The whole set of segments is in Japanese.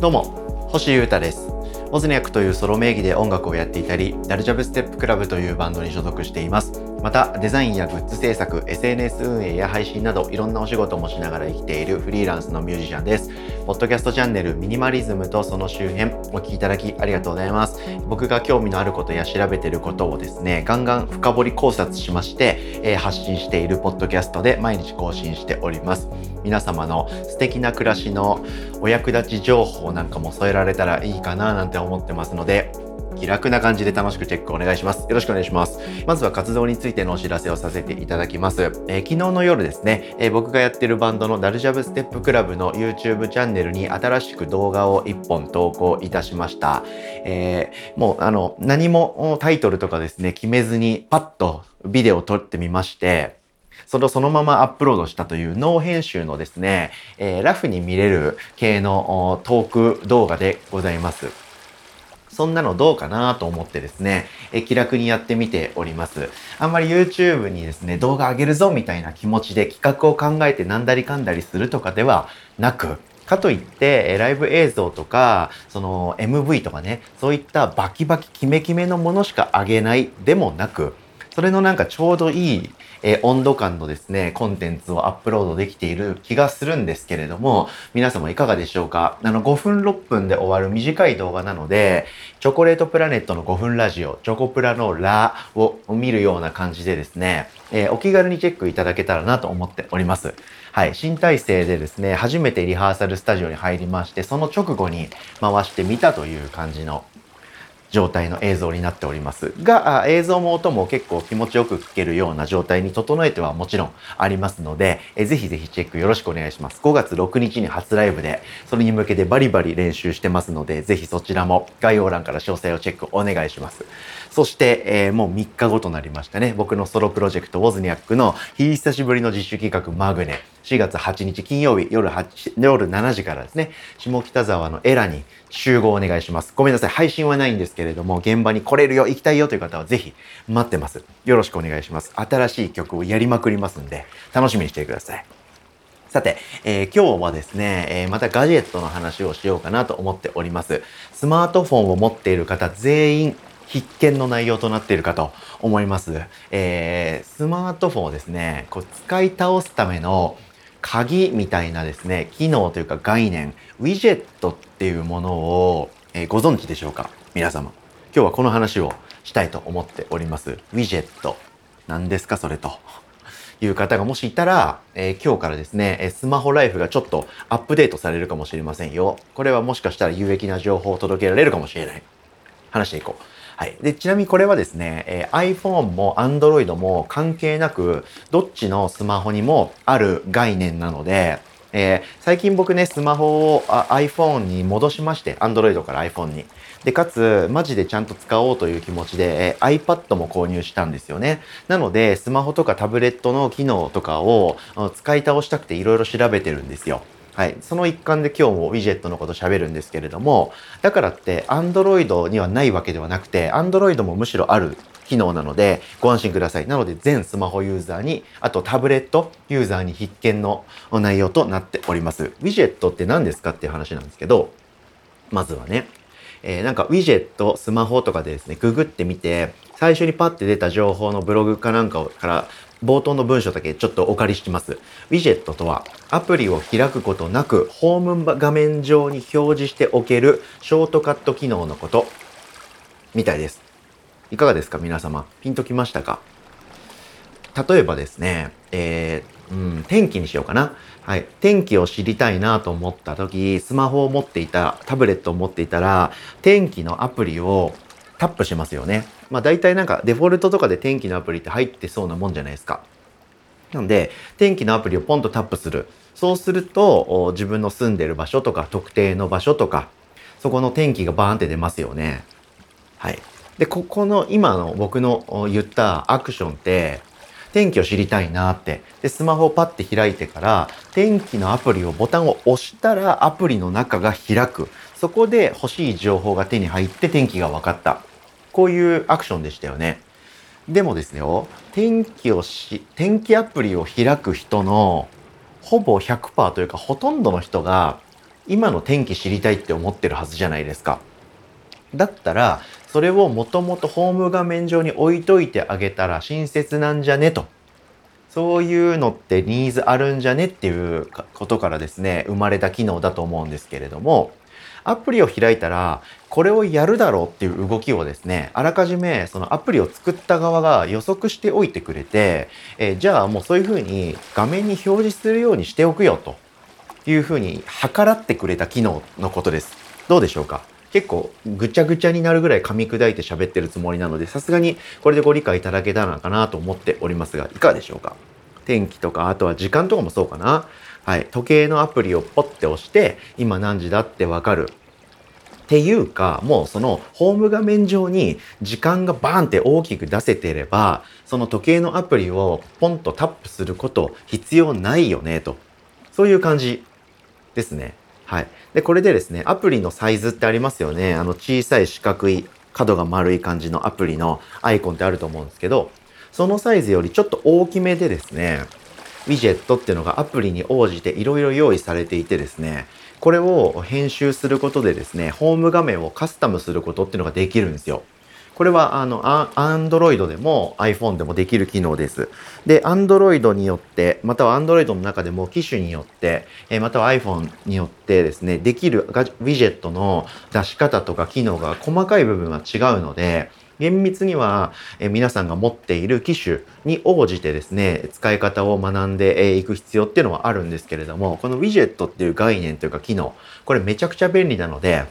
どうも星優太ですオズニャックというソロ名義で音楽をやっていたり、ダルジャブステップクラブというバンドに所属しています。また、デザインやグッズ制作、SNS 運営や配信など、いろんなお仕事もしながら生きているフリーランスのミュージシャンです。ポッドキャストチャンネルミニマリズムとその周辺、お聴きいただきありがとうございます。僕が興味のあることや調べていることをですね、ガンガン深掘り考察しまして、えー、発信しているポッドキャストで毎日更新しております。皆様の素敵な暮らしのお役立ち情報なんかも添えられたらいいかななんて思ってますので、気楽な感じで楽しくチェックお願いします。よろしくお願いします。まずは活動についてのお知らせをさせていただきます。えー、昨日の夜ですね、えー、僕がやってるバンドのダルジャブステップクラブの YouTube チャンネルに新しく動画を1本投稿いたしました。えー、もうあの、何もタイトルとかですね、決めずにパッとビデオを撮ってみまして、それをそのままアップロードしたというノー編集のですね、えー、ラフに見れる系のトーク動画でございます。そんなのどうかなと思ってですね、え気楽にやってみております。あんまり YouTube にですね、動画上げるぞみたいな気持ちで企画を考えてなんだりかんだりするとかではなく、かといって、ライブ映像とか、その MV とかね、そういったバキバキキメキメのものしかあげないでもなく、それのなんかちょうどいいえー、温度感のですね、コンテンツをアップロードできている気がするんですけれども、皆様いかがでしょうか？あの、5分6分で終わる短い動画なので、チョコレートプラネットの5分ラジオ、チョコプラのラを見るような感じでですね、えー、お気軽にチェックいただけたらなと思っております。はい、新体制でですね、初めてリハーサルスタジオに入りまして、その直後に回してみたという感じの状態の映像になっておりますが、映像も音も結構気持ちよく聞けるような状態に整えてはもちろんありますので、えぜひぜひチェックよろしくお願いします。5月6日に初ライブで、それに向けてバリバリ練習してますので、ぜひそちらも概要欄から詳細をチェックお願いします。そして、えー、もう3日後となりましたね。僕のソロプロジェクトウォズニャックの久しぶりの自主企画マグネ。4月8日金曜日夜8夜7時からですね、下北沢のエラに集合お願いします。ごめんなさい。配信はないんですけれども、現場に来れるよ、行きたいよという方はぜひ待ってます。よろしくお願いします。新しい曲をやりまくりますんで、楽しみにしてください。さて、えー、今日はですね、えー、またガジェットの話をしようかなと思っております。スマートフォンを持っている方全員必見の内容となっているかと思います。えー、スマートフォンをですね、こう使い倒すための鍵みたいなですね、機能というか概念、ウィジェットっていうものを、えー、ご存知でしょうか？皆様。今日はこの話をしたいと思っております。ウィジェット。何ですかそれと。いう方がもしいたら、えー、今日からですね、スマホライフがちょっとアップデートされるかもしれませんよ。これはもしかしたら有益な情報を届けられるかもしれない。話していこう。はい。で、ちなみにこれはですね、えー、iPhone も Android も関係なく、どっちのスマホにもある概念なので、えー、最近僕ね、スマホを iPhone に戻しまして、Android から iPhone に。で、かつ、マジでちゃんと使おうという気持ちで、えー、iPad も購入したんですよね。なので、スマホとかタブレットの機能とかを使い倒したくていろいろ調べてるんですよ。はい。その一環で今日もウィジェットのこと喋るんですけれども、だからって Android にはないわけではなくて、Android もむしろある機能なのでご安心ください。なので全スマホユーザーに、あとタブレットユーザーに必見の内容となっております。ウィジェットって何ですかっていう話なんですけど、まずはね、えー、なんかウィジェット、スマホとかでですね、ググってみて、最初にパッて出た情報のブログかなんかから冒頭の文章だけちょっとお借りします。ウィジェットとは、アプリを開くことなく、ホーム画面上に表示しておけるショートカット機能のこと、みたいです。いかがですか皆様？ピンときましたか？例えばですね、えー、うん、天気にしようかな。はい。天気を知りたいなと思った時、スマホを持っていた、タブレットを持っていたら、天気のアプリをタップしますよね。まあ大体なんかデフォルトとかで天気のアプリって入ってそうなもんじゃないですか。なので、天気のアプリをポンとタップする。そうすると、自分の住んでる場所とか、特定の場所とか、そこの天気がバーンって出ますよね。はい。で、ここの今の僕の言ったアクションって、天気を知りたいなって。で、スマホをパッて開いてから、天気のアプリをボタンを押したらアプリの中が開く。そこで欲しい情報が手に入って天気が分かった。こういうアクションでしたよね。でもですね天気をし、天気アプリを開く人のほぼ100%というかほとんどの人が今の天気知りたいって思ってるはずじゃないですか。だったら、それをもともとホーム画面上に置いといてあげたら親切なんじゃねと。そういうのってニーズあるんじゃねっていうことからですね、生まれた機能だと思うんですけれども、アプリを開いたら、これをやるだろうっていう動きをですね、あらかじめそのアプリを作った側が予測しておいてくれて、えー、じゃあもうそういうふうに画面に表示するようにしておくよというふうに計らってくれた機能のことです。どうでしょうか？結構ぐちゃぐちゃになるぐらい噛み砕いて喋ってるつもりなので、さすがにこれでご理解いただけたのかなと思っておりますが、いかがでしょうか？天気とか、あとは時間とかもそうかな？はい。時計のアプリをポッて押して、今何時だってわかる。っていうか、もうそのホーム画面上に時間がバーンって大きく出せてれば、その時計のアプリをポンとタップすること必要ないよね、と。そういう感じですね。はい。で、これでですね、アプリのサイズってありますよね。あの小さい四角い、角が丸い感じのアプリのアイコンってあると思うんですけど、そのサイズよりちょっと大きめでですね、ウィジェットっていうのがアプリに応じていろいろ用意されていてですね、これを編集することでですね、ホーム画面をカスタムすることっていうのができるんですよ。これはあの、Android でも iPhone でもできる機能です。で、Android によって、または Android の中でも機種によって、または iPhone によってですね、できるウィジェットの出し方とか機能が細かい部分は違うので、厳密には、え皆さんが持っている機種に応じてですね、使い方を学んでいく必要っていうのはあるんですけれども、このウィジェットっていう概念というか機能、これめちゃくちゃ便利なので、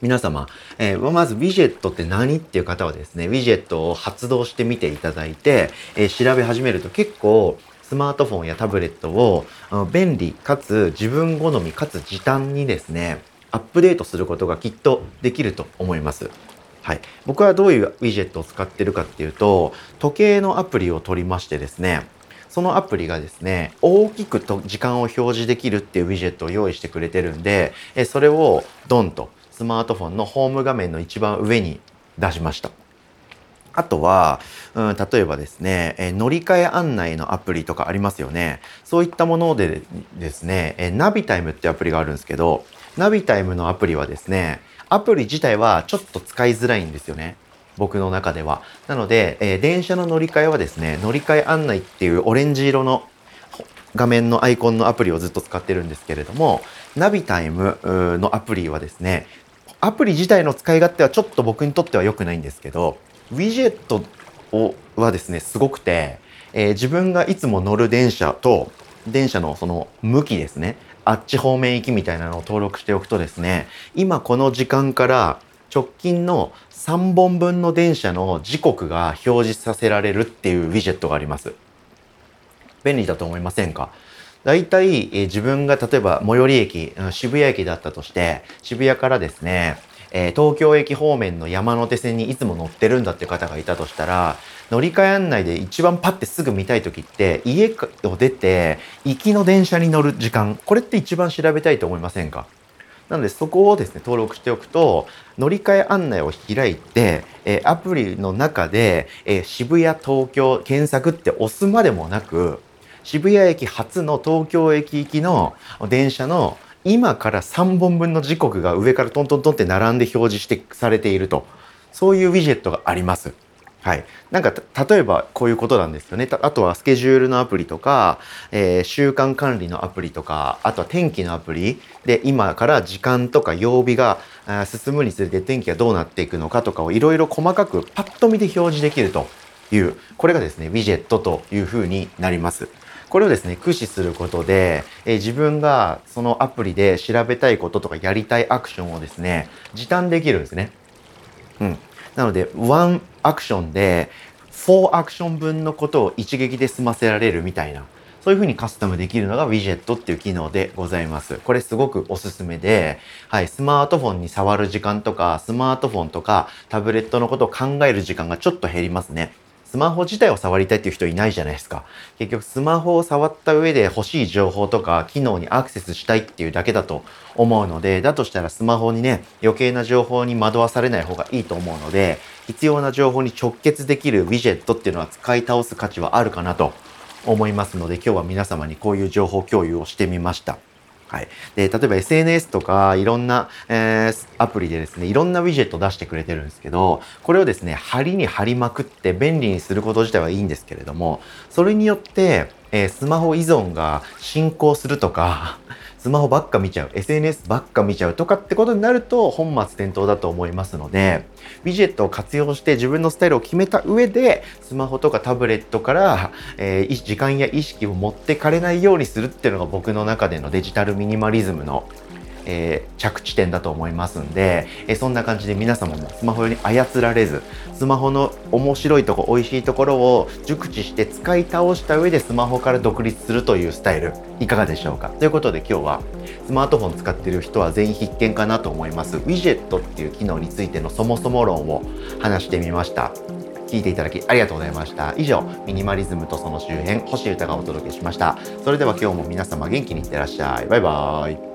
皆様、えー、まずウィジェットって何っていう方はですね、ウィジェットを発動してみていただいて、えー、調べ始めると結構スマートフォンやタブレットを便利かつ自分好みかつ時短にですね、アップデートすることがきっとできると思います。はい。僕はどういうウィジェットを使ってるかっていうと、時計のアプリを取りましてですね、そのアプリがですね、大きくと時間を表示できるっていうウィジェットを用意してくれてるんで、それをドンとスマートフォンのホーム画面の一番上に出しました。あとは、うん、例えばですね、え乗り換え案内のアプリとかありますよね。そういったものでですね、えナビタイムってアプリがあるんですけど、ナビタイムのアプリはですね、アプリ自体はちょっと使いづらいんですよね。僕の中では。なので、えー、電車の乗り換えはですね、乗り換え案内っていうオレンジ色の画面のアイコンのアプリをずっと使ってるんですけれども、ナビタイムのアプリはですね、アプリ自体の使い勝手はちょっと僕にとっては良くないんですけど、ウィジェットをはですね、すごくて、えー、自分がいつも乗る電車と、電車のその向きですね、あっち方面行きみたいなのを登録しておくとですね、今この時間から直近の3本分の電車の時刻が表示させられるっていうウィジェットがあります。便利だと思いませんか？大体、え、自分が例えば最寄り駅、渋谷駅だったとして、渋谷からですね、えー、東京駅方面の山手線にいつも乗ってるんだって方がいたとしたら、乗り換え案内で一番パッてすぐ見たい時って、家を出て、行きの電車に乗る時間、これって一番調べたいと思いませんか？なのでそこをですね、登録しておくと、乗り換え案内を開いて、えー、アプリの中で、えー、渋谷、東京、検索って押すまでもなく、渋谷駅発の東京駅行きの電車の今から3本分の時刻が上からトントントンって並んで表示してされていると。そういうウィジェットがあります。はい。なんか、例えばこういうことなんですよね。あとはスケジュールのアプリとか、えー、習慣管理のアプリとか、あとは天気のアプリで今から時間とか曜日が進むにつれて天気がどうなっていくのかとかをいろいろ細かくパッと見で表示できるという、これがですね、ウィジェットというふうになります。これをですね、駆使することで、え自分がそのアプリで調べたいこととかやりたいアクションをですね、時短できるんですね。うん。なので、ワンアクションで、4アクション分のことを一撃で済ませられるみたいな、そういうふうにカスタムできるのがウィジェットっていう機能でございます。これすごくおすすめで、はい、スマートフォンに触る時間とか、スマートフォンとかタブレットのことを考える時間がちょっと減りますね。スマホ自体を触りたいっていう人いないじゃないですか。結局スマホを触った上で欲しい情報とか機能にアクセスしたいっていうだけだと思うので、だとしたらスマホにね、余計な情報に惑わされない方がいいと思うので、必要な情報に直結できるウィジェットっていうのは使い倒す価値はあるかなと思いますので、今日は皆様にこういう情報共有をしてみました。はい。で、例えば SNS とかいろんな、えー、アプリでですね、いろんなウィジェット出してくれてるんですけど、これをですね、貼りに貼りまくって便利にすること自体はいいんですけれども、それによって、えー、スマホ依存が進行するとか、スマホばっか見ちゃう、SNS ばっか見ちゃうとかってことになると本末転倒だと思いますので、ウィジェットを活用して自分のスタイルを決めた上で、スマホとかタブレットから、えー、時間や意識を持ってかれないようにするっていうのが僕の中でのデジタルミニマリズムのえー、着地点だと思いますんで、えー、そんな感じで皆様もスマホに操られず、スマホの面白いとこ、美味しいところを熟知して使い倒した上でスマホから独立するというスタイル、いかがでしょうか？ということで今日はスマートフォン使ってる人は全員必見かなと思います。ウィジェットっていう機能についてのそもそも論を話してみました。聞いていただきありがとうございました。以上、ミニマリズムとその周辺、星歌がお届けしました。それでは今日も皆様元気にいってらっしゃい。バイバーイ。